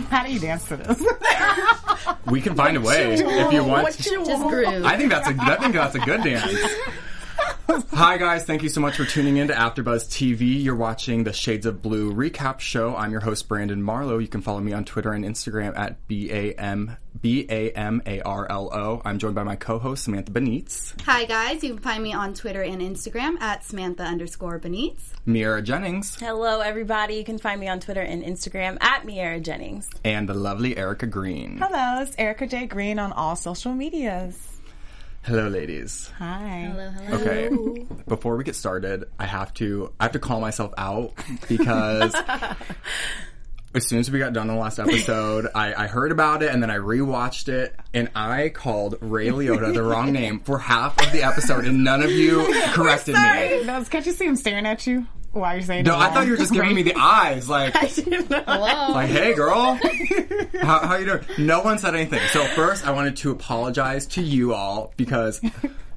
How do you dance to this? We can find a way if you want. What you Just want? groove. I think that's a I think that's a good dance. Hi guys, thank you so much for tuning in to AfterBuzz TV. You're watching the Shades of Blue recap show. I'm your host Brandon Marlowe. You can follow me on Twitter and Instagram at b a m b a m a r l o. I'm joined by my co-host Samantha Benitz. Hi guys, you can find me on Twitter and Instagram at Samantha underscore Benitz. Mira Jennings, Hello, everybody. You can find me on Twitter and Instagram at Miera Jennings. and the lovely Erica Green. Hello, it's Erica J. Green on all social medias. Hello, ladies. Hi. Hello, hello. Okay. Before we get started, I have to I have to call myself out because as soon as we got done on the last episode, I, I heard about it and then I rewatched it and I called Ray Liotta the wrong name for half of the episode and none of you corrected me. No, can't you see him staring at you while you're saying No, it I thought you were just giving me the eyes, like, Hello. like, hey, girl, how, how you doing? No one said anything. So first, I wanted to apologize to you all because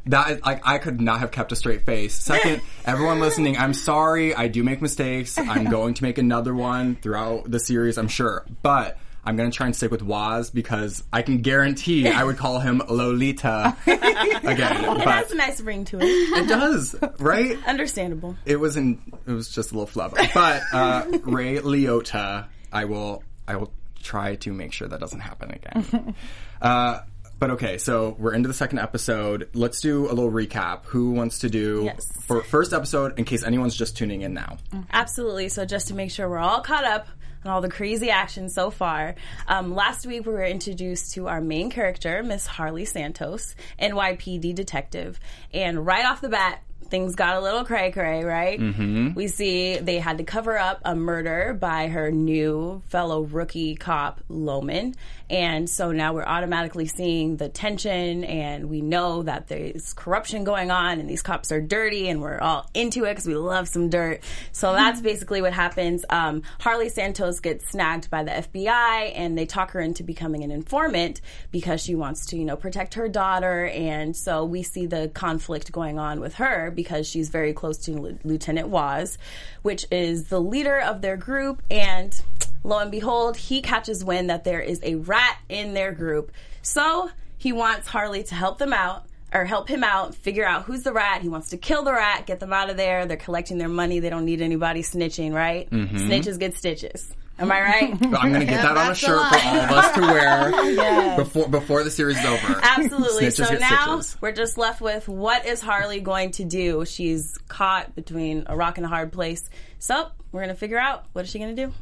that is like I could not have kept a straight face. Second, everyone listening, I'm sorry. I do make mistakes. I'm going to make another one throughout the series, I'm sure, but. I'm gonna try and stick with Waz because I can guarantee I would call him Lolita again. It has a nice ring to it. it does, right? Understandable. it was in it was just a little flub but uh ray liotta i will i will try to make sure that doesn't happen again uh but okay so we're into the second episode let's do a little recap who wants to do Yes. for first episode in case anyone's just tuning in now Absolutely. So just to make sure we're all caught up on all the crazy action so far, um, last week we were introduced to our main character, Miss Harley Santos, NYPD detective, and right off the bat. Things got a little cray cray, right? Mm-hmm. We see they had to cover up a murder by her new fellow rookie cop, Loman. And so now we're automatically seeing the tension, and we know that there's corruption going on, and these cops are dirty, and we're all into it because we love some dirt. So that's basically what happens. Um, Harley Santos gets snagged by the FBI, and they talk her into becoming an informant because she wants to, you know, protect her daughter. And so we see the conflict going on with her because she's very close to L- Lieutenant Waz, which is the leader of their group, and lo and behold, he catches wind that there is a rat in their group. So he wants Harley to help them out. Or help him out, figure out who's the rat. He wants to kill the rat, get them out of there. They're collecting their money. They don't need anybody snitching, right? Mm-hmm. Snitches get stitches. Am I right? i'm gonna get that on a that's a shirt for all of us to wear before before the series is over Absolutely. Snitches so now stitches. we're just left with what is Harley going to do? She's caught between a rock and a hard place. So we're going to figure out what is she going to do?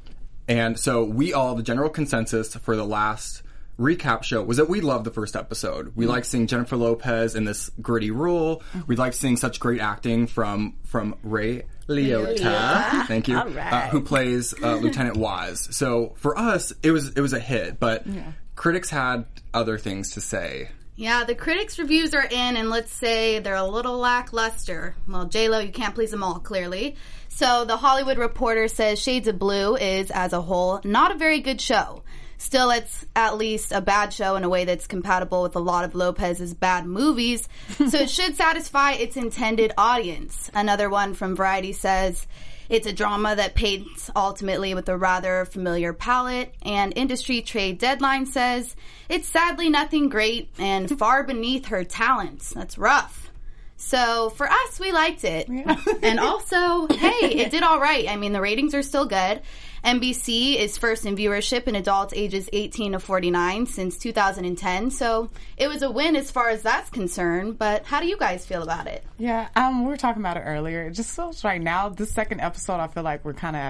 And so we all, the general consensus for the last recap show was that we loved the first episode. We liked seeing Jennifer Lopez in this gritty role. We liked seeing such great acting from from Ray Liotta. Thank you. All right. Uh, who plays uh, Lieutenant Waz. So for us, it was it was a hit, but critics had other things to say. Yeah, the critics' reviews are in, and let's say they're a little lackluster. Well, J Lo, you can't please them all, clearly. So the Hollywood Reporter says Shades of Blue is, as a whole, not a very good show. Still, it's at least a bad show in a way that's compatible with a lot of Lopez's bad movies, so it should satisfy its intended audience. Another one from Variety says it's a drama that paints ultimately with a rather familiar palette, and industry trade deadline says it's sadly nothing great and far beneath her talents. That's rough. So for us, we liked it. And also, hey, it did all right. I mean, the ratings are still good. NBC is first in viewership in adults ages 18 to 49 since 2010. So it was a win as far as that's concerned. But how do you guys feel about it? Yeah, um, we were talking about it earlier. It just feels right now, this second episode, I feel like we're kind of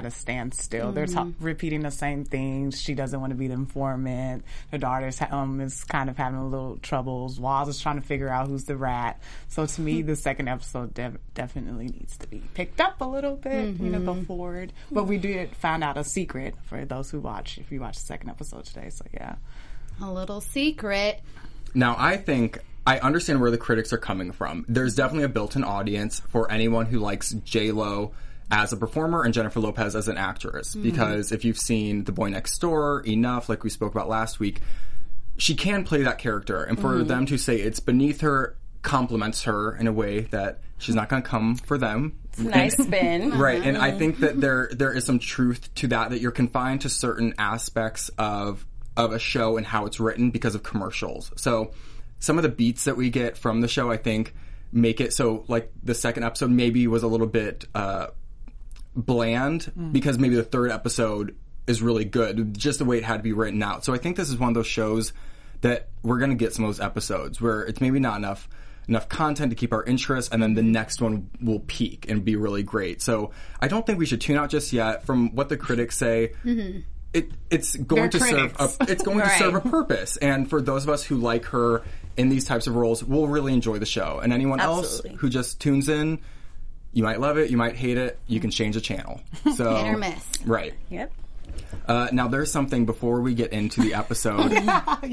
At a standstill. They're ta- mm-hmm. repeating the same things. She doesn't want to be the informant. Her daughter's um, is kind of having a little troubles. Waz is trying to figure out who's the rat. So to me, hmm. the second episode de- definitely needs to be picked up a little bit, you know, mm-hmm. go forward. But we did find out a secret for those who watch. If you watch the second episode today, so yeah. A little secret. Now, I think I understand where the critics are coming from. There's definitely a built-in audience for anyone who likes J Lo as a performer and Jennifer Lopez as an actress. Mm-hmm. Because if you've seen The Boy Next Door enough, like we spoke about last week, she can play that character, and for mm-hmm. them to say it's beneath her compliments her in a way that she's not going to come for them. Nice spin. Right, and I think that mm-hmm. there there is some truth to that. That you're confined to certain aspects of of a show and how it's written because of commercials. So some of the beats that we get from the show, I think, make it so like the second episode maybe was a little bit uh, bland mm-hmm. because maybe the third episode is really good, just the way it had to be written out. So I think this is one of those shows that we're going to get some of those episodes where it's maybe not enough enough content to keep our interest and then the next one will peak and be really great. So I don't think we should tune out just yet from what the critics say. Mm-hmm. It, it's going They're to serve a, it's going to serve a purpose and for those of us who like her in these types of roles we'll really enjoy the show and anyone Absolutely. else who just tunes in you might love it you might hate it you can change the channel so Hit or miss. right Yep. uh, now, there's something before we get into the episode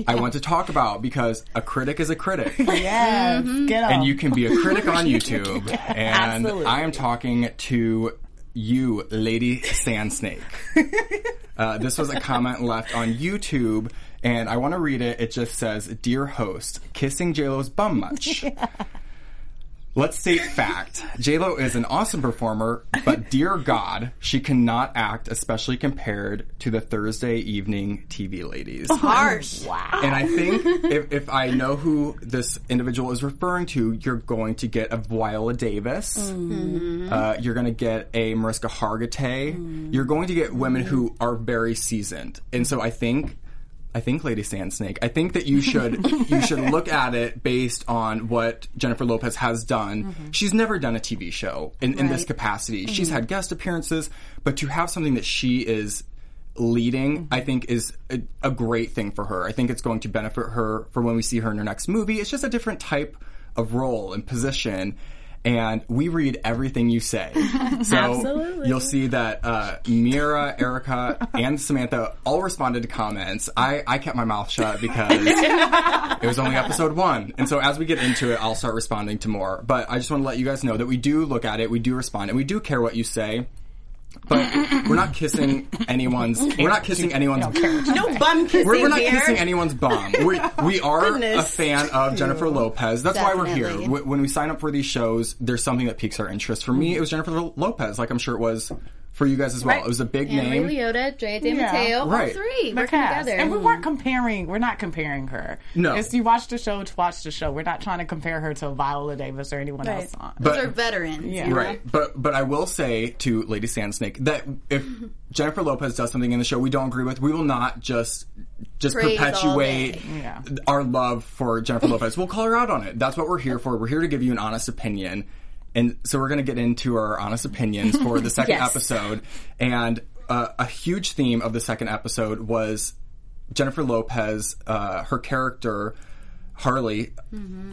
I want to talk about because a critic is a critic. Yes, get up. and you can be a critic on YouTube. And Absolutely. I am talking to you, Lady Sandsnake. Uh, this was a comment left on YouTube, and I want to read it. It just says, "Dear host, kissing JLo's bum much." Let's state fact. JLo is an awesome performer, but dear God, she cannot act, especially compared to the Thursday evening TV ladies. Oh, harsh. Wow. And I think if, if I know who this individual is referring to, you're going to get a Viola Davis. Mm-hmm. Mm-hmm. Uh, you're going to get a Mariska Hargitay. Mm-hmm. You're going to get women who are very seasoned. And so I think. I think Lady Sandsnake. I think that you should you should look at it based on what Jennifer Lopez has done. Mm-hmm. She's never done a TV show in, in this Right. capacity. She's mm-hmm. had guest appearances, but to have something that she is leading, mm-hmm. I think is a, a great thing for her. I think it's going to benefit her for when we see her in her next movie. It's just a different type of role and position. And we read everything you say. So Absolutely. you'll see that uh, Mira, Erica, and Samantha all responded to comments. I, I kept my mouth shut because it was only episode one. And so as we get into it, I'll start responding to more. But I just want to let you guys know that we do look at it, we do respond, and we do care what you say. But we're not kissing anyone's. We're not kissing anyone's. No bum kissing We're, we're not here. kissing anyone's bum. We, we are Goodness. a fan of Jennifer Lopez. That's why we're here. Definitely. When we sign up for these shows, there's something that piques our interest. For me, it was Jennifer Lopez, like I'm sure it was for you guys as well. Right. It was a big And Ray name. Liotta, Drea De Yeah. Matteo, all Right. three the working cast. together. And we weren't comparing. We're not comparing her. No. It's, you watch the show to watch the show. We're not trying to compare her to Viola Davis or anyone Right. else on. But- Those are veterans. Yeah. you? Right, but but I will say to Lady Sandsnake that if Jennifer Lopez does something in the show we don't agree with, we will not just just Praise perpetuate. Yeah. our love for Jennifer Lopez. We'll call her out on it. That's what we're here for. We're here to give you an honest opinion. And so we're going to get into our honest opinions for the second Yes. episode. And uh, a huge theme of the second episode was Jennifer Lopez, uh, her character, Harley,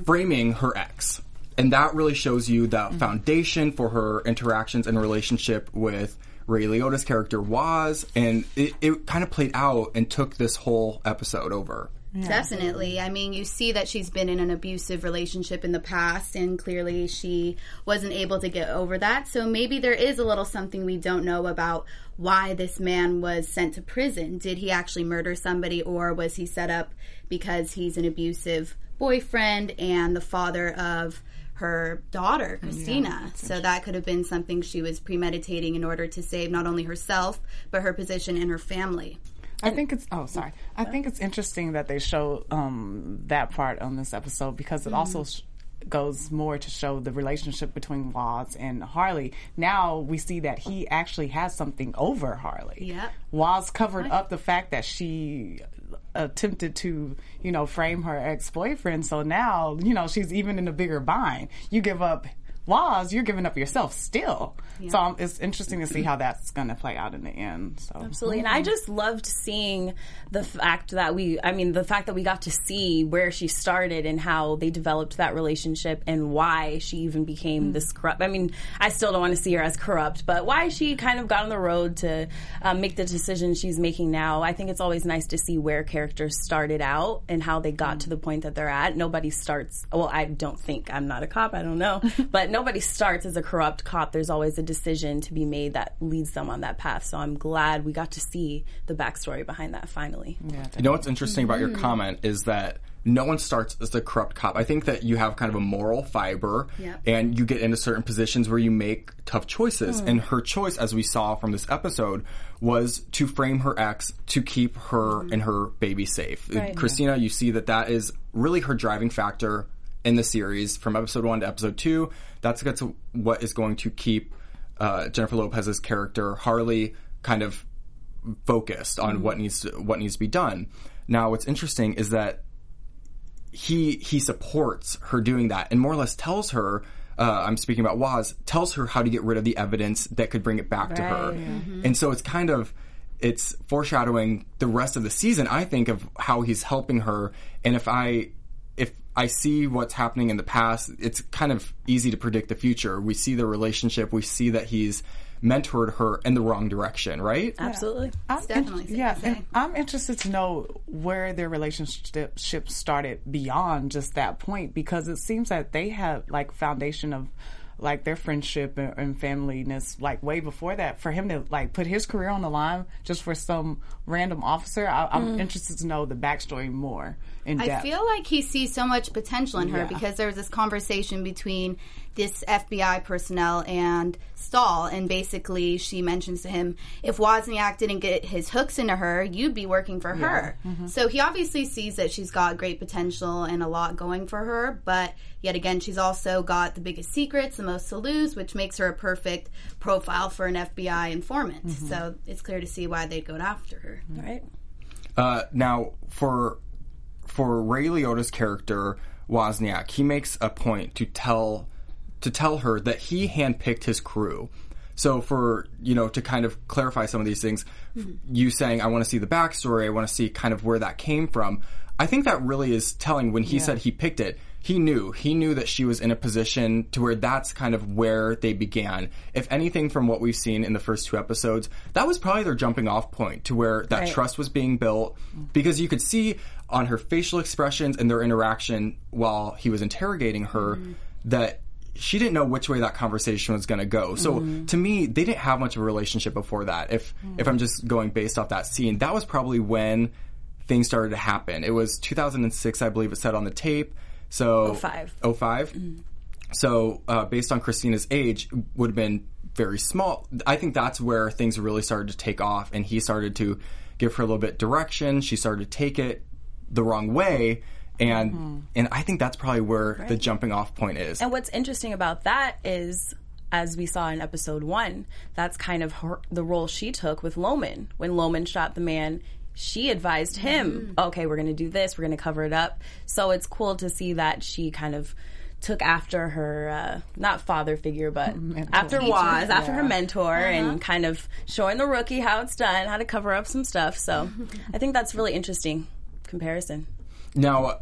framing her ex. And that really shows you the foundation for her interactions and relationship with Ray Liotta's character was. And it, it kind of played out and took this whole episode over. Definitely. I mean, you see that she's been in an abusive relationship in the past, and clearly she wasn't able to get over that. So maybe there is a little something we don't know about why this man was sent to prison. Did he actually murder somebody, or was he set up because he's an abusive boyfriend and the father of her daughter, Christina. so that could have been something she was premeditating in order to save not only herself, but her position and her family. I think it's oh sorry. I think it's interesting that they show um, that part on this episode because it also sh- goes more to show the relationship between Waz and Harley. Now we see that he actually has something over Harley. Yep. Waz covered up the fact that she attempted to, you know, frame her ex-boyfriend. So now, you know, she's even in a bigger bind. You give up Waz, you're giving up yourself still. So um, it's interesting to see how that's going to play out in the end. So Absolutely. And I just loved seeing the fact that we, I mean, the fact that we got to see where she started and how they developed that relationship and why she even became this corrupt. I mean, I still don't want to see her as corrupt, but why she kind of got on the road to um, make the decisions she's making now. I think it's always nice to see where characters started out and how they got to the point that they're at. Nobody starts, well, I don't think, I'm not a cop, I don't know, but nobody starts as a corrupt cop. There's always a decision to be made that leads them on that path. So I'm glad we got to see the backstory behind that finally. You know what's interesting about your mm-hmm. comment is that no one starts as a corrupt cop. I think that you have kind of a moral fiber Yep. and you get into certain positions where you make tough choices. Hmm. And her choice, as we saw from this episode, was to frame her ex to keep her mm-hmm. and her baby safe. Right. Christina, you see that that is really her driving factor in the series from episode one to episode two. That's, that's what is going to keep uh, Jennifer Lopez's character Harley kind of focused on what needs to, what needs to be done. Now, what's interesting is that he he supports her doing that and more or less tells her. Uh, I'm speaking about Waz tells her how to get rid of the evidence that could bring it back to her, and so it's kind of it's foreshadowing the rest of the season. I think of how he's helping her, and if I I see what's happening in the past, it's kind of easy to predict the future. We see the relationship, we see that he's mentored her in the wrong direction, right? Absolutely. I'm definitely safe yeah, and I'm interested to know where their relationship started beyond just that point because it seems that they have like foundation of like their friendship and, and familyness like way before that for him to like put his career on the line just for some random officer I, I'm interested to know the backstory more in I feel like he sees so much potential in her Yeah. because there was this conversation between this FBI personnel and Stahl, and basically she mentions to him, if Wozniak didn't get his hooks into her, you'd be working for her. Mm-hmm. So he obviously sees that she's got great potential and a lot going for her, but yet again, she's also got the biggest secrets, the most to lose, which makes her a perfect profile for an FBI informant. Mm-hmm. So it's clear to see why they'd go after her. Right. Uh, now, for for Ray Liotta's character Wozniak, he makes a point to tell to tell her that he handpicked his crew. So for you know to kind of clarify some of these things, you saying I want to see the backstory, I want to see kind of where that came from. I think that really is telling. When he said he picked it, he knew he knew that she was in a position to where that's kind of where they began. If anything, from what we've seen in the first two episodes, that was probably their jumping off point to where that Right. trust was being built because you could see on her facial expressions and their interaction while he was interrogating her that she didn't know which way that conversation was going to go. So mm-hmm. to me, they didn't have much of a relationship before that. If mm. if I'm just going based off that scene, that was probably when things started to happen. It was 2006, I believe it said on the tape. So 05. 05. So uh, based on Christina's age, would have been very small. I think that's where things really started to take off, and he started to give her a little bit direction. She started to take it the wrong way, and and I think that's probably where the jumping off point is. And what's interesting about that is, as we saw in episode one, that's kind of her, the role she took with Loman. When Loman shot the man, she advised him, okay, we're going to do this, we're going to cover it up. So it's cool to see that she kind of took after her, uh, not father figure, but after Waz, after her mentor, and kind of showing the rookie how it's done, how to cover up some stuff. So I think that's really interesting comparison. Now, uh,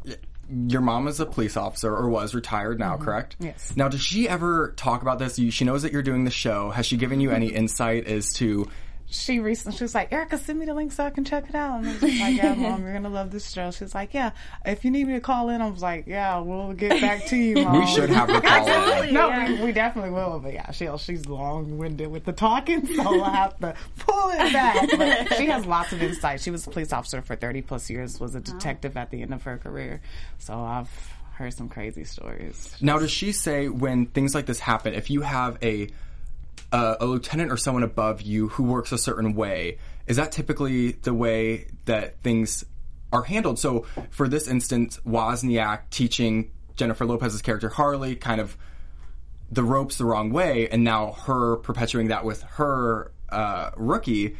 your mom is a police officer or was retired now, correct? Yes. Now, does she ever talk about this? She knows that you're doing the show. Has she given you any insight as to? She recently she was like, Erica, send me the link so I can check it out. And I was just like, Yeah, mom, you're gonna love this show. She was like, Yeah, if you need me to call in, I was like, Yeah, we'll get back to you, mom. We should have her call in. No, we, we definitely will. But yeah, she she's long winded with the talking, so I'll have to pull it back. But she has lots of insight. She was a police officer for thirty plus years, was a oh. detective at the end of her career. So I've heard some crazy stories. Now, does she say when things like this happen, if you have a a, a lieutenant or someone above you who works a certain way, is that typically the way that things are handled? So, for this instance, Wozniak teaching Jennifer Lopez's character Harley kind of the ropes the wrong way, and now her perpetuating that with her uh, rookie.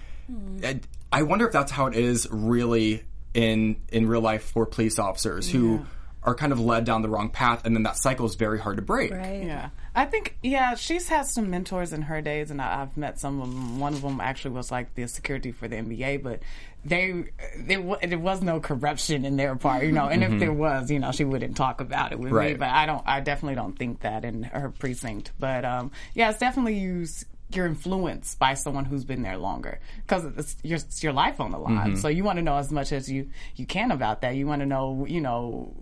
And I wonder if that's how it is really in in real life for police officers who are kind of led down the wrong path, and then that cycle is very hard to break. Right. Yeah, I think yeah, she's had some mentors in her days, and I, I've met some of them. One of them actually was like the security for the NBA, but they there, there was no corruption in their part, you know. And if there was, you know, she wouldn't talk about it with me. But I don't, I definitely don't think that in her precinct. But um, yeah, it's definitely you. You're influenced by someone who's been there longer because it's your, it's your life on the line. Mm-hmm. So you want to know as much as you, you can about that. You want to know, you know,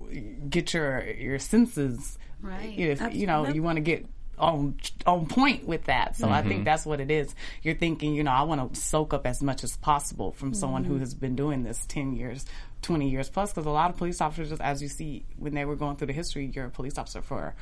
get your your senses Right. if you know you want to get on on point with that. So I think mm-hmm. that's what it is. You're thinking, you know, I want to soak up as much as possible from someone who mm-hmm. has been doing this ten years, twenty years plus. Because a lot of police officers, as you see, when they were going through the history, you're a police officer for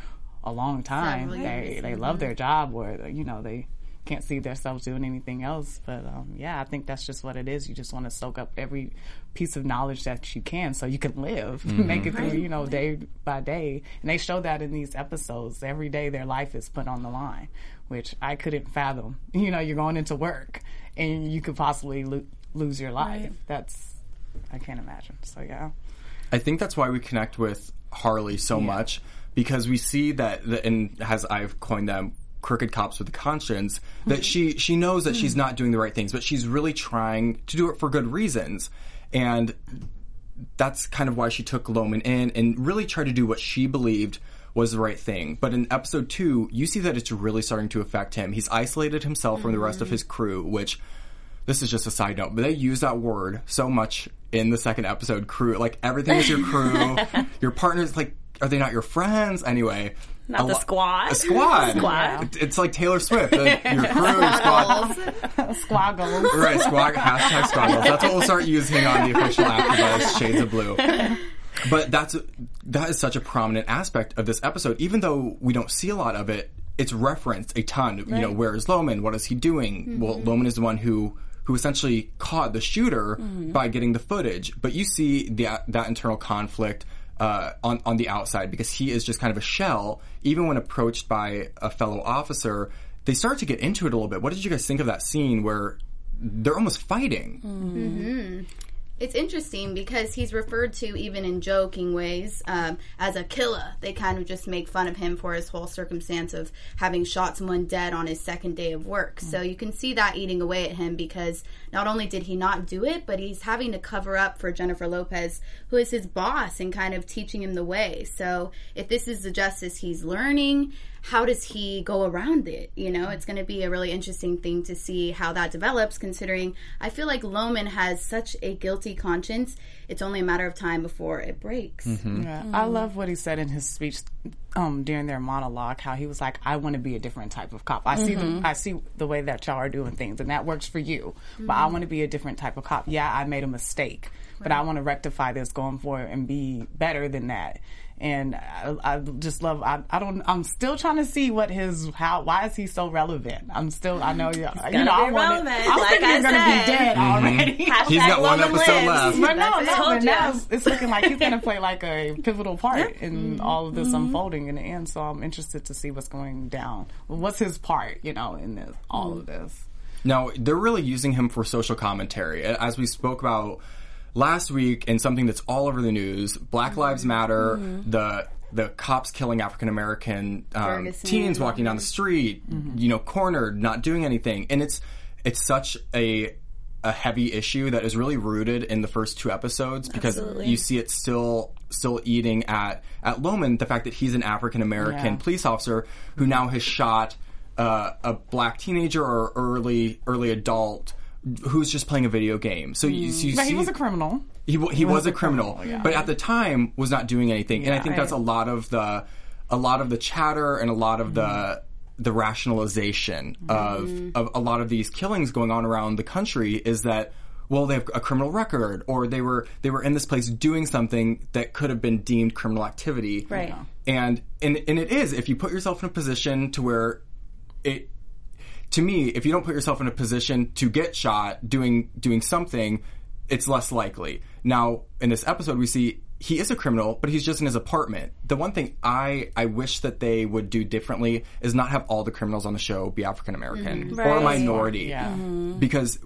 a long time. Several They they love their job, or you know they can't see themselves doing anything else. But um, yeah, I think that's just what it is. You just want to soak up every piece of knowledge that you can, so you can live, make it through, you know, day by day. And they show that in these episodes. Every day, their life is put on the line, which I couldn't fathom. You know, you're going into work, and you could possibly lo- lose your life. That's I can't imagine. So yeah. I think that's why we connect with Harley so much because we see that, the, and as I've coined them, crooked cops with a conscience, that she she knows that she's not doing the right things, but she's really trying to do it for good reasons, and that's kind of why she took Loman in and really tried to do what she believed was the right thing. But in episode two, you see that it's really starting to affect him. He's isolated himself from the rest of his crew, which this is just a side note, but they use that word so much in the second episode, crew. Like everything is your crew. your partners, like, are they not your friends? Anyway. Not a the lo- squad. A squad. Squad. It- It's like Taylor Swift. like, your crew, squad. Squaggles. Right, squad, hashtag squaggles. That's what we'll start using on the official AfterBuzz Shades of Blue. But that's that is such a prominent aspect of this episode. Even though we don't see a lot of it, it's referenced a ton. You know, where is Loman? What is he doing? Well, mm-hmm. Loman is the one who who essentially caught the shooter mm-hmm. by getting the footage. But you see that that internal conflict. Uh, on on the outside, because he is just kind of a shell. Even when approached by a fellow officer, they start to get into it a little bit. What did you guys think of that scene where they're almost fighting? It's interesting because he's referred to even in joking ways um, as a killer. They kind of just make fun of him for his whole circumstance of having shot someone dead on his second day of work. So you can see that eating away at him because not only did he not do it, but he's having to cover up for Jennifer Lopez, who is his boss and kind of teaching him the way. So if this is the justice he's learning, how does he go around it? You know, it's going to be a really interesting thing to see how that develops, considering I feel like Loman has such a guilty conscience. It's only a matter of time before it breaks. Mm-hmm. Yeah, mm-hmm. I love what he said in his speech um, during their monologue. How he was like, "I want to be a different type of cop. I see, the, mm-hmm. I see the way that y'all are doing things, and that works for you. But I want to be a different type of cop. Yeah, I made a mistake, but I want to rectify this going forward and be better than that." And I, I just love. I, I don't. I'm still trying to see what his how. Why is he so relevant? I'm still. I know you. You know. I wanted. relevant, I'm like thinking I you're gonna said. be dead already. He's got one Loman episode lives. left. But no, no, it. Told but ya. now it's, it's looking like he's going to play like a pivotal part in all of this unfolding in the end. So I'm interested to see what's going down. What's his part, you know, in this all of this? Now they're really using him for social commentary, as we spoke about last week, and something that's all over the news. Black Lives Matter. The the cops killing African American um, teens walking down the street, mm-hmm. you know, cornered, not doing anything, and it's it's such a a heavy issue that is really rooted in the first two episodes because Absolutely. you see it still still eating at at Loman the fact that he's an African American Yeah. police officer who now has shot uh, a black teenager or early early adult who's just playing a video game. So you, so you see he was a criminal. he, wa- he was, a criminal, yeah. but at the time was not doing anything. and I think that's a lot of the a lot of the chatter and a lot of the the rationalization mm-hmm. of of a lot of these killings going on around the country is that well, they have a criminal record, or they were they were in this place doing something that could have been deemed criminal activity. Right. And and and it is if you put yourself in a position to where it to me, if you don't put yourself in a position to get shot doing doing something, it's less likely. Now, in this episode, we see he is a criminal, but he's just in his apartment. The one thing I I wish that they would do differently is not have all the criminals on the show be African American mm-hmm. or Right. minority, Yeah. Mm-hmm. because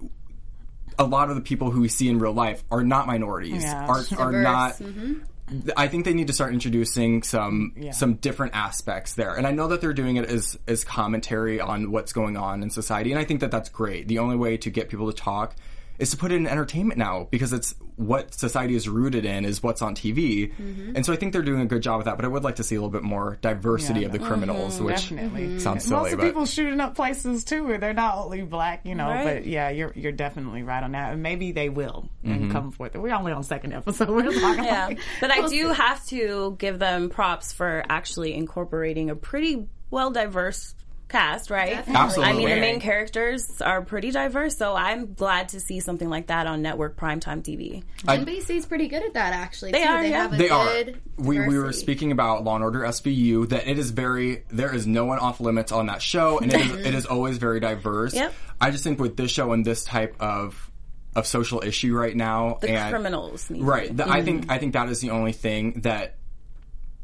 a lot of the people who we see in real life are not minorities, Yeah. are are Diverse. not. Mm-hmm. I think they need to start introducing some Yeah. some different aspects there, and I know that they're doing it as as commentary on what's going on in society, and I think that that's great. The only way to get people to talk is to put it in entertainment now because it's what society is rooted in is what's on TV, and so I think they're doing a good job with that. But I would like to see a little bit more diversity Yeah. of the criminals, which Definitely. sounds Most silly, of but people shooting up places too, where they're not only black, you know. Right. But yeah, you're you're definitely right on that, and maybe they will Mm-hmm. and come forth. We're only on second episode. We're talking Yeah, like, but I do have to give them props for actually incorporating a pretty well diverse cast, right? Definitely. Absolutely. I mean, the main characters are pretty diverse, so I'm glad to see something like that on network primetime TV. NBC's pretty good at that, actually. They too. are, They yeah. have a They are. good We, we were speaking about Law and Order SVU that it is very there is no one off limits on that show and it is, it is always very diverse. Yep. I just think with this show and this type of of social issue right now The and criminals, need to right be. the, I think mm-hmm. I think that is the only thing that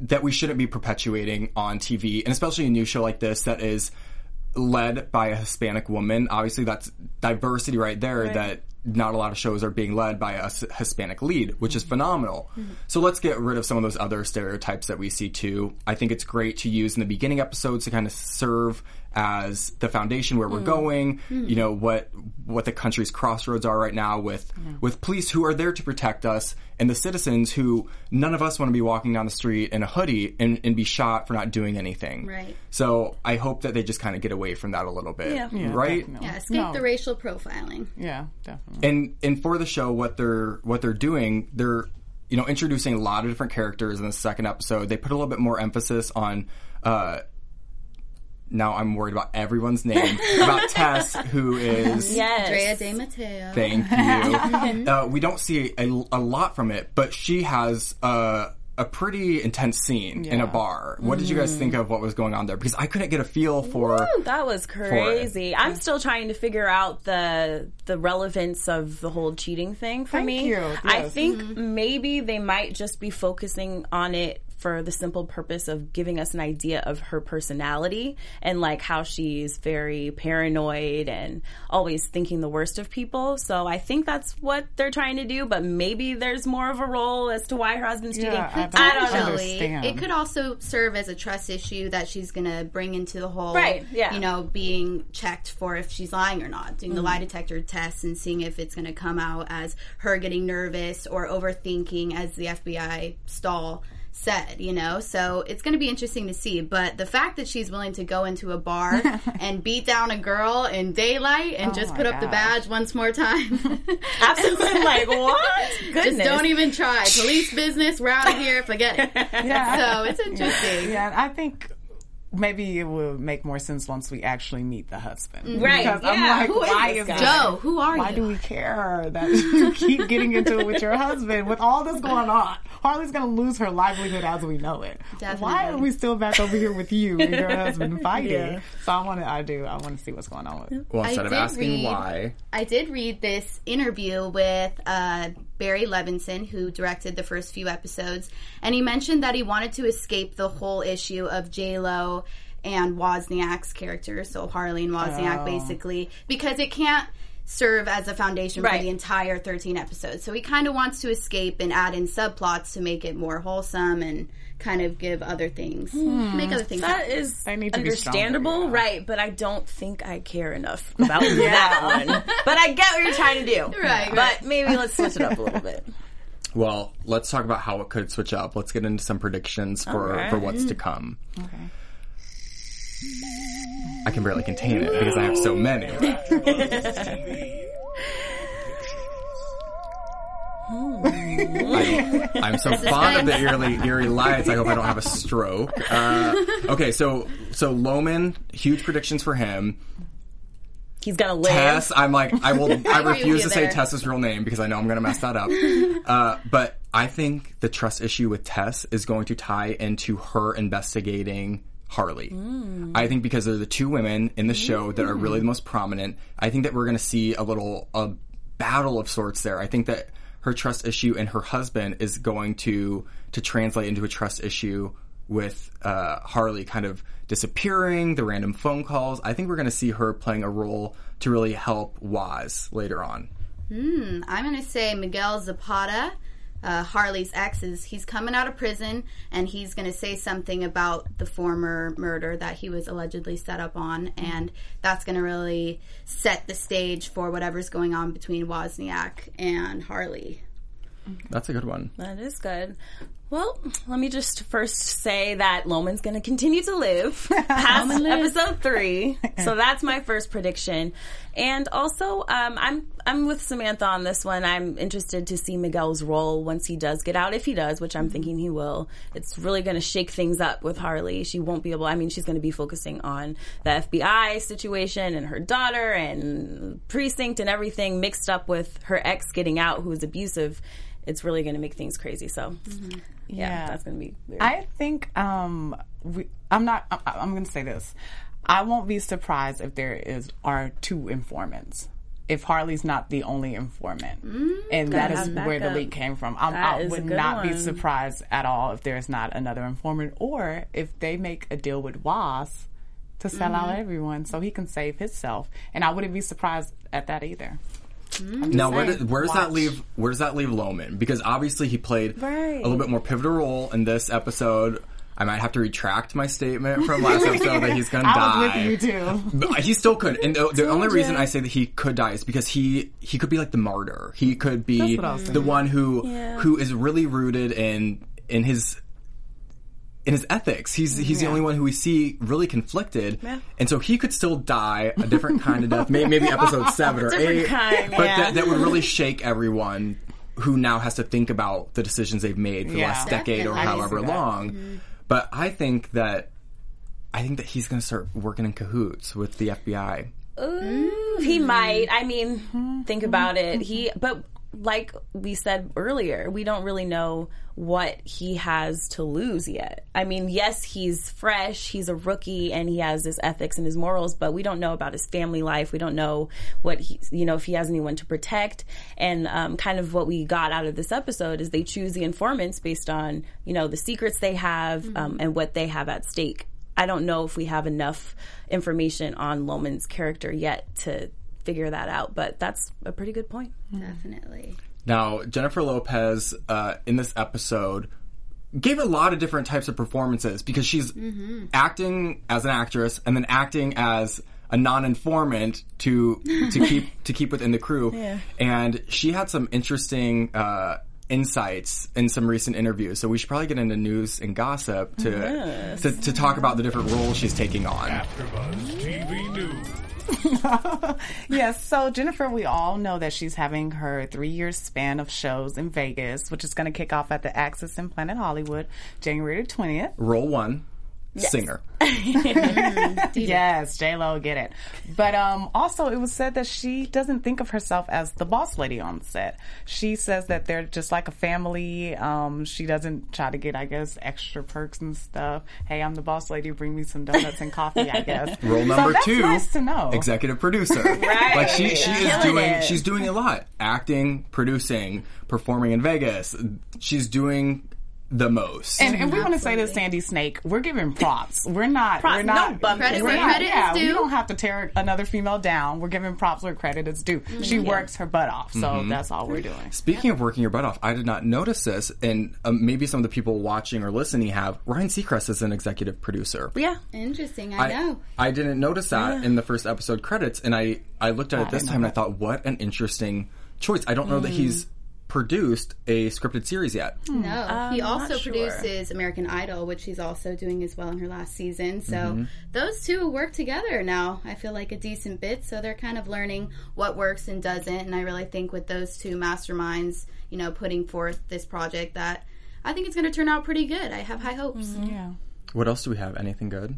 that we shouldn't be perpetuating on TV and especially a new show like this that is led by a Hispanic woman. Obviously, that's diversity right there. That not a lot of shows are being led by a Hispanic lead, which is mm-hmm. phenomenal. Mm-hmm. So let's get rid of some of those other stereotypes that we see too. I think it's great to use in the beginning episodes to kind of serve as the foundation where we're going. You know what what the country's crossroads are right now with with police who are there to protect us and the citizens who none of us want to be walking down the street in a hoodie and, and be shot for not doing anything. Right. So I hope that they just kind of get away from that a little bit, Yeah. Yeah, right? definitely. Yeah, escape No. the racial profiling. Yeah, definitely. And and for the show, what they're what they're doing, they're you know introducing a lot of different characters in the second episode. They put a little bit more emphasis on. Uh, now I'm worried about everyone's name about Tess, who is Yes. Drea De Matteo. Thank you. uh, we don't see a, a lot from it, but she has uh, a pretty intense scene in a bar. What did you guys think of what was going on there? Because I couldn't get a feel for. Woo, that was crazy. I'm still trying to figure out the the relevance of the whole cheating thing for Thank me. you. I Yes. think maybe they might just be focusing on it for the simple purpose of giving us an idea of her personality and like how she's very paranoid and always thinking the worst of people. So I think that's what they're trying to do, but maybe there's more of a role as to why her husband's cheating. I don't I don't know. Understand. It could also serve as a trust issue that she's going to bring into the whole, Right, yeah. you know, being checked for if she's lying or not, doing the Mm-hmm. lie detector test and seeing if it's going to come out as her getting nervous or overthinking, as the FBI Stahl said, you know? So it's going to be interesting to see. But the fact that she's willing to go into a bar and beat down a girl in daylight and Oh just put up the badge once more time. Absolutely. like, what? Goodness. Just don't even try. Police business, we're out of here, forget it. Yeah, So it's interesting. yeah. I think maybe it will make more sense once we actually meet the husband. Right, Because yeah. I'm like, Who is why this is guy? this- Joe, who are Why you? Why do we care that you keep getting into it with your husband with all this going on? Harley's gonna lose her livelihood as we know it. Definitely. Why are we still back over here with you and your husband fighting? Yeah. So I want to. I do. I want to see what's going on with. Well, I instead of asking read- why, I did read this interview with uh, Barry Levinson, who directed the first few episodes, and he mentioned that he wanted to escape the whole issue of J Lo and Wozniak's character, so Harley and Wozniak, Oh. basically, because it can't serve as a foundation for the entire 13 episodes. So he kind of wants to escape and add in subplots to make it more wholesome and kind of give other things, hmm. make other things. That happen. is They need to understandable, stronger, yeah. right? But I don't think I care enough about that one. But I get what you're trying to do, Right, But right. maybe let's switch it up a little bit. well, let's talk about how it could switch up. Let's get into some predictions for Alright. for what's to come. Okay. I can barely contain it because I have so many. I, I'm so fond of the eerie, eerie lights. I hope I don't have a stroke. Uh, okay, so so Loman, huge predictions for him. he's gonna live. Tess, I'm like, I will, I refuse to say there. Tess's real name because I know I'm going to mess that up. uh, but I think the trust issue with Tess is going to tie into her investigating Harley. I think because they're the two women in the show that are really the most prominent. I think that we're going to see a little a battle of sorts there. I think that her trust issue and her husband is going to to translate into a trust issue with uh, Harley kind of disappearing, the random phone calls. I think we're going to see her playing a role to really help Waz later on. Hmm, I'm going to say Miguel Zepeda, uh, Harley's exes, he's coming out of prison and he's going to say something about the former murder that he was allegedly set up on, and that's going to really set the stage for whatever's going on between Wozniak and Harley. That's a good one. That is good. Well, let me just first say that Loman's going to continue to live past episode three. So that's my first prediction. And also, um, I'm I'm with Samantha on this one. I'm interested to see Miguel's role once he does get out, if he does, which I'm thinking he will. It's really going to shake things up with Harley. She won't be able. I mean, she's going to be focusing on the FBI situation and her daughter and precinct and everything mixed up with her ex getting out, who was abusive it's really going to make things crazy. So, yeah, Yeah. that's going to be weird. I think um, we, I'm not. I, I'm going to say this. I won't be surprised if there is are two informants. If Harley's not the only informant, and that is where the leak came from, I'm, I would not be surprised at all if there's not another informant, or if they make a deal with Waz to sell out Mm-hmm. everyone so he can save himself. And I wouldn't be surprised at that either. Mm-hmm. Now, where, saying. does, where does that leave? Where does that leave Loman? Because obviously he played Right. a little bit more pivotal role in this episode. I might have to retract my statement from last episode that he's gonna I die. was with you too. But uh, he still could, and the, the only reason I say that he could die is because he he could be like the martyr. He could be That's what I was the thinking. one who Yeah. who is really rooted in in his in his ethics. He's he's the only one who we see really conflicted, Yeah. and so he could still die a different kind of death. Maybe, maybe episode seven or Different eight, kind, but yeah. that, that would really shake everyone who now has to think about the decisions they've made for the Yeah. last decade or Definitely. I can however see that. long. Mm-hmm. But I think that I think that he's going to start working in cahoots with the FBI. Ooh, mm-hmm. he might. I mean, think about it. He, but like we said earlier, we don't really know what he has to lose yet. I mean, yes, he's fresh, he's a rookie, and he has his ethics and his morals, but we don't know about his family life. We don't know what he, you know, if he has anyone to protect. And um, kind of what we got out of this episode is they choose the informants based on, you know, the secrets they have um, and what they have at stake. I don't know if we have enough information on Loman's character yet to figure that out, but that's a pretty good point. Definitely. Now, Jennifer Lopez uh, in this episode gave a lot of different types of performances because she's acting as an actress and then acting as a non-informant to to keep to keep within the crew. And she had some interesting uh, insights in some recent interviews. So we should probably get into news and gossip to to, to talk about the different roles she's taking on. AfterBuzz TV News. Yes, so Jennifer, we all know that she's having her three year span of shows in Vegas, which is going to kick off at the Axis in Planet Hollywood January 20th. Roll one, singer. Yes, J Lo, get it. But um, also, it was said that she doesn't think of herself as the boss lady on the set. She says that they're just like a family. Um, she doesn't try to get, I guess, extra perks and stuff. Hey, I'm the boss lady. Bring me some donuts and coffee. I guess. Role So number that's two, Nice to know. executive producer. Right. Like she, she is Killing doing, it. she's doing a lot. Acting, producing, performing in Vegas. She's doing the most. And, and we want to say to Sandy Snake, we're giving props. We're not. Props, We're not. no bump Credit we're where not- credit is yeah, we don't have to tear another female down. We're giving props where credit is due. Mm-hmm. She works her butt off, so mm-hmm. that's all we're doing. Speaking of working your butt off, I did not notice this, and um, maybe some of the people watching or listening have. Ryan Seacrest is an executive producer. Yeah. Interesting. I, know. I didn't notice that in the first episode credits, and I, I looked at it this time and I thought, what an interesting choice. I don't know that mm-hmm. he's produced a scripted series yet. No, he I'm also sure. produces American Idol, which she's also doing as well in her last season. So Mm-hmm. those two work together now. I feel like a decent bit. So they're kind of learning what works and doesn't. And I really think with those two masterminds, you know, putting forth this project, that I think it's going to turn out pretty good. I have high hopes. Yeah. What else do we have? Anything good?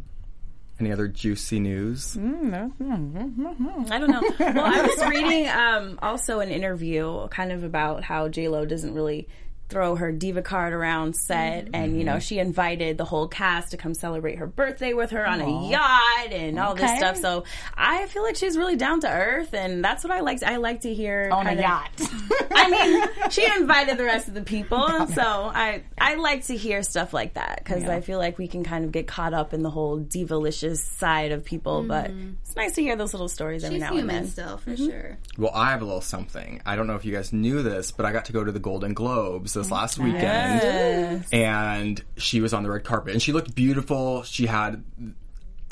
Any other juicy news? I don't know. Well, I was reading um, also an interview kind of about how J Lo doesn't really throw her diva card around set, mm-hmm. and you know mm-hmm. she invited the whole cast to come celebrate her birthday with her on a yacht and all this stuff. So I feel like she's really down to earth, and that's what I like. I like to hear on a kinda- yacht. I mean, she invited the rest of the people, so I I like to hear stuff like that because I feel like we can kind of get caught up in the whole divalicious side of people, but mm-hmm. it's nice to hear those little stories every She's now and human then. still, for Mm-hmm. sure. Well, I have a little something. I don't know if you guys knew this, but I got to go to the Golden Globes this last weekend, Yes. and she was on the red carpet, and she looked beautiful. She had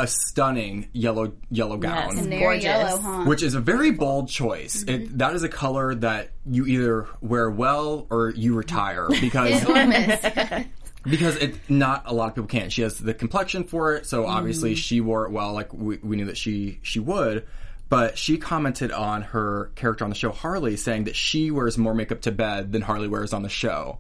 a stunning yellow yellow gown. Yes. Canary Gorgeous. yellow, huh? which is a very bold choice. Mm-hmm. It, that is a color that you either wear well or you retire because Hit or miss. because it not a lot of people can. She has the complexion for it, so obviously she wore it well, like we, we knew that she she would. But she commented on her character on the show, Harley, saying that she wears more makeup to bed than Harley wears on the show.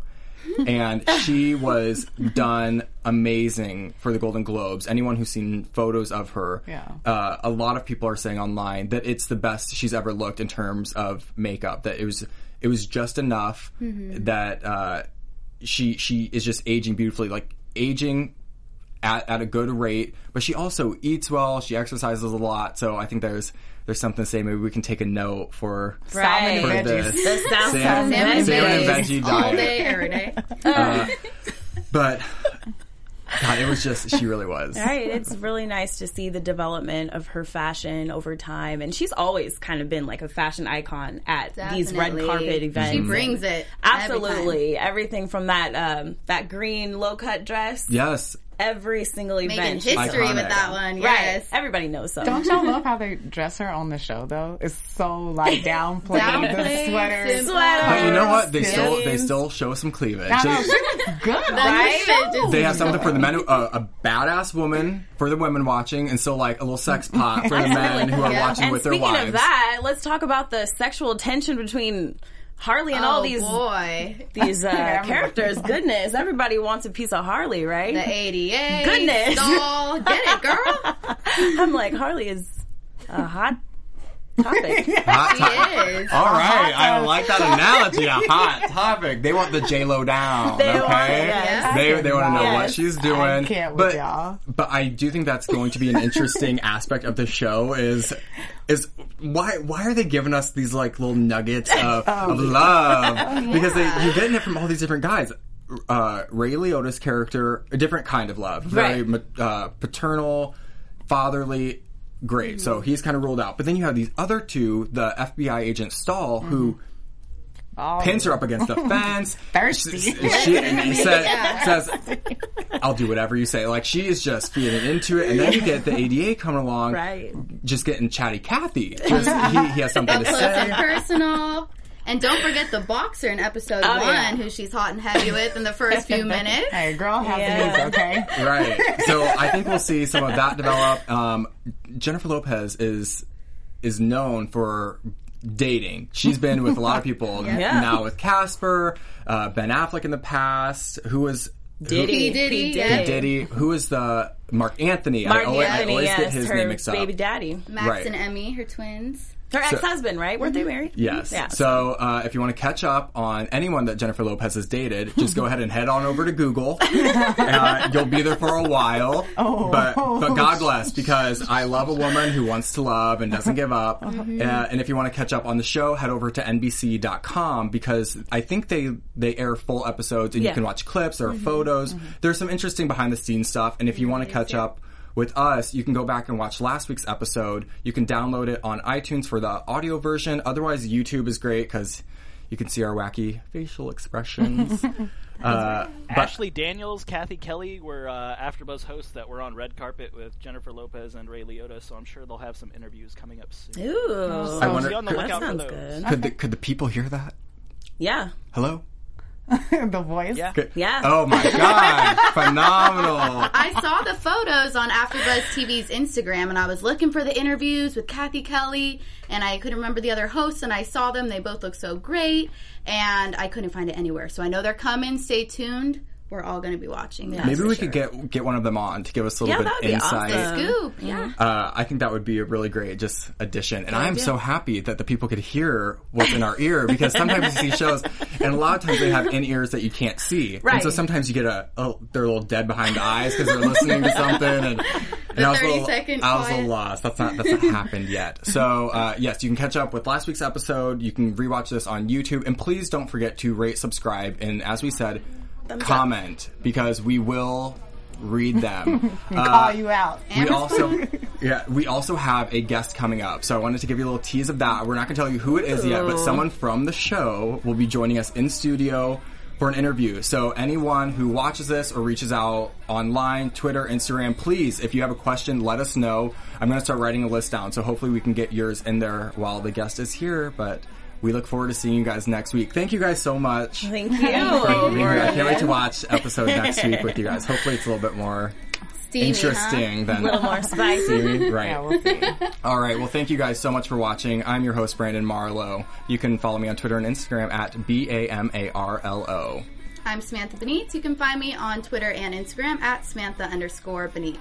and she was done amazing for the Golden Globes. Anyone who's seen photos of her, Yeah. uh, a lot of people are saying online that it's the best she's ever looked in terms of makeup. That it was it was just enough that uh, she she is just aging beautifully, like aging at, at a good rate. But she also eats well. She exercises a lot. So I think there's there's something to say. Maybe we can take a note for Right. for Veggies. this The Salmon- Salmon salmon and days, veggie all day, every day. But God, it was just she really was. Right, it's really nice to see the development of her fashion over time, and she's always kind of been like a fashion icon at these red carpet events. She brings it. every time. Absolutely, everything from that um, that green low cut dress. Yes. Every single Making event, history Iconic. with that one. right? Yes. Everybody knows so. Don't y'all love how they dress her on the show though? It's so like downplayed. the Downplayed, sweaters. simple. Sweater. But you know what? They still they still show some cleavage. I know, They- good. Right? Right? They have something for the men, who, uh, a badass woman for the women watching, and still like a little sex pot for the men who are Yeah. watching And with their wives. speaking of that, let's talk about the sexual tension between Harley and all Oh, these boy. these uh, characters. Goodness, everybody wants a piece of Harley, right? The 88. Goodness. Doll. Get it, girl. I'm like Harley is a hot topic. Hot topic. is. All right, I like that analogy. A hot topic. They want the J Lo down. They okay, want- yes. they they want to know what she's doing. I can't with but y'all. but I do think that's going to be an interesting aspect of the show. Is is why why are they giving us these like little nuggets of, Oh. of love? Because they, you're getting it from all these different guys. Uh, Ray Liotta's character, a different kind of love, very Right. ma- uh, paternal, fatherly, great. So mm-hmm. he's kind of ruled out. But then you have these other two, the FBI agent Stahl, who mm-hmm. Oh, pins her up against the fence. Thirsty. She, she- and he said, says, "I'll do whatever you say." Like she is just feeding into it, and then you get the ADA coming along, Right. Just getting chatty Cathy. Just he, he has something to say. personal. And don't forget the boxer in episode Oh, one, yeah. who she's hot and heavy with in the first few minutes. Hey, girl, have Yeah. these, okay? Right. So I think we'll see some of that develop. Um, Jennifer Lopez is is known for dating. She's been with a lot of people Yeah. now with Casper, uh, Ben Affleck in the past. Who was Diddy, P. Diddy, P. yeah. Diddy? Who is the Marc Anthony? Marc I always, Anthony, I always yes, get his her name mixed up. baby daddy, Max Right. and Emme, her twins. Her ex-husband, right? Weren't they married? Yes. Yeah. So uh, if you want to catch up on anyone that Jennifer Lopez has dated, just go ahead and head on over to Google. uh, you'll be there for a while. Oh. But but God bless because I love a woman who wants to love and doesn't give up. Uh, and if you want to catch up on the show, head over to NBC.com because I think they they air full episodes and Yeah. you can watch clips or photos. There's some interesting behind the scenes stuff. And if you want to catch up with us, you can go back and watch last week's episode. You can download it on iTunes for the audio version. Otherwise, YouTube is great because you can see our wacky facial expressions. uh, but Ashley Daniels, Kathy Kelly were uh, AfterBuzz hosts that were on red carpet with Jennifer Lopez and Ray Liotta, so I'm sure they'll have some interviews coming up soon. Ooh, I wonder Be on the could, that lookout for sounds those. good. could the could the people hear that? Yeah, Hello. the voice. Yeah. Yeah. Oh my god! Phenomenal. I saw the photos on AfterBuzz TV's Instagram, and I was looking for the interviews with Kathy Kelly, and I couldn't remember the other hosts, and I saw them. They both look so great, and I couldn't find it anywhere. So I know they're coming. Stay tuned. We're all going to be watching. that's Maybe we sure. could get get one of them on to give us a little Yeah, bit that'd insight. awesome. scoop. Yeah. Uh, I think that would be a really great just addition. And I am so happy that the people could hear what's in our ear because sometimes you see shows and a lot of times they have in ears that you can't see. right. And so sometimes you get a, oh, they're a little dead behind the eyes because they're listening to something. And, and I was a 30 little, I was a little lost. That's not, that's not happened yet. So, uh, yes, you can catch up with last week's episode. You can rewatch this on YouTube. And please don't forget to rate, subscribe, and as we said, comment because we will read them. Uh, Call you out. we also, yeah, we also have a guest coming up. So I wanted to give you a little tease of that. We're not going to tell you who it is yet, but someone from the show will be joining us in studio for an interview. So anyone who watches this or reaches out online, Twitter, Instagram, please, if you have a question, let us know. I'm going to start writing a list down. So hopefully we can get yours in there while the guest is here. But we look forward to seeing you guys next week. Thank you guys so much. Thank you. I can't wait to watch episode next week with you guys. Hopefully it's a little bit more Steamy, huh? interesting than A little more spicy. Steamy, right. Yeah, we'll see. All right. Well, thank you guys so much for watching. I'm your host, Brandon Marlowe. You can follow me on Twitter and Instagram at B A M A R L O. I'm Samantha Benitez. You can find me on Twitter and Instagram at Samantha underscore Benitez.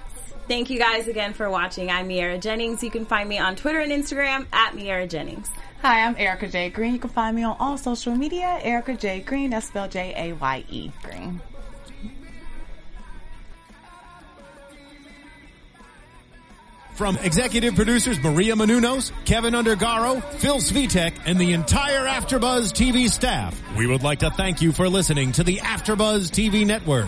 Thank you guys again for watching. I'm Miera Jennings. You can find me on Twitter and Instagram at Miera Jennings. Hi, I'm Erica J. Green. You can find me on all social media, Erica J. Green. That's spelled J A Y E Green. From executive producers Maria Menounos, Kevin Undergaro, Phil Svitek, and the entire AfterBuzz TV staff, we would like to thank you for listening to the AfterBuzz TV network.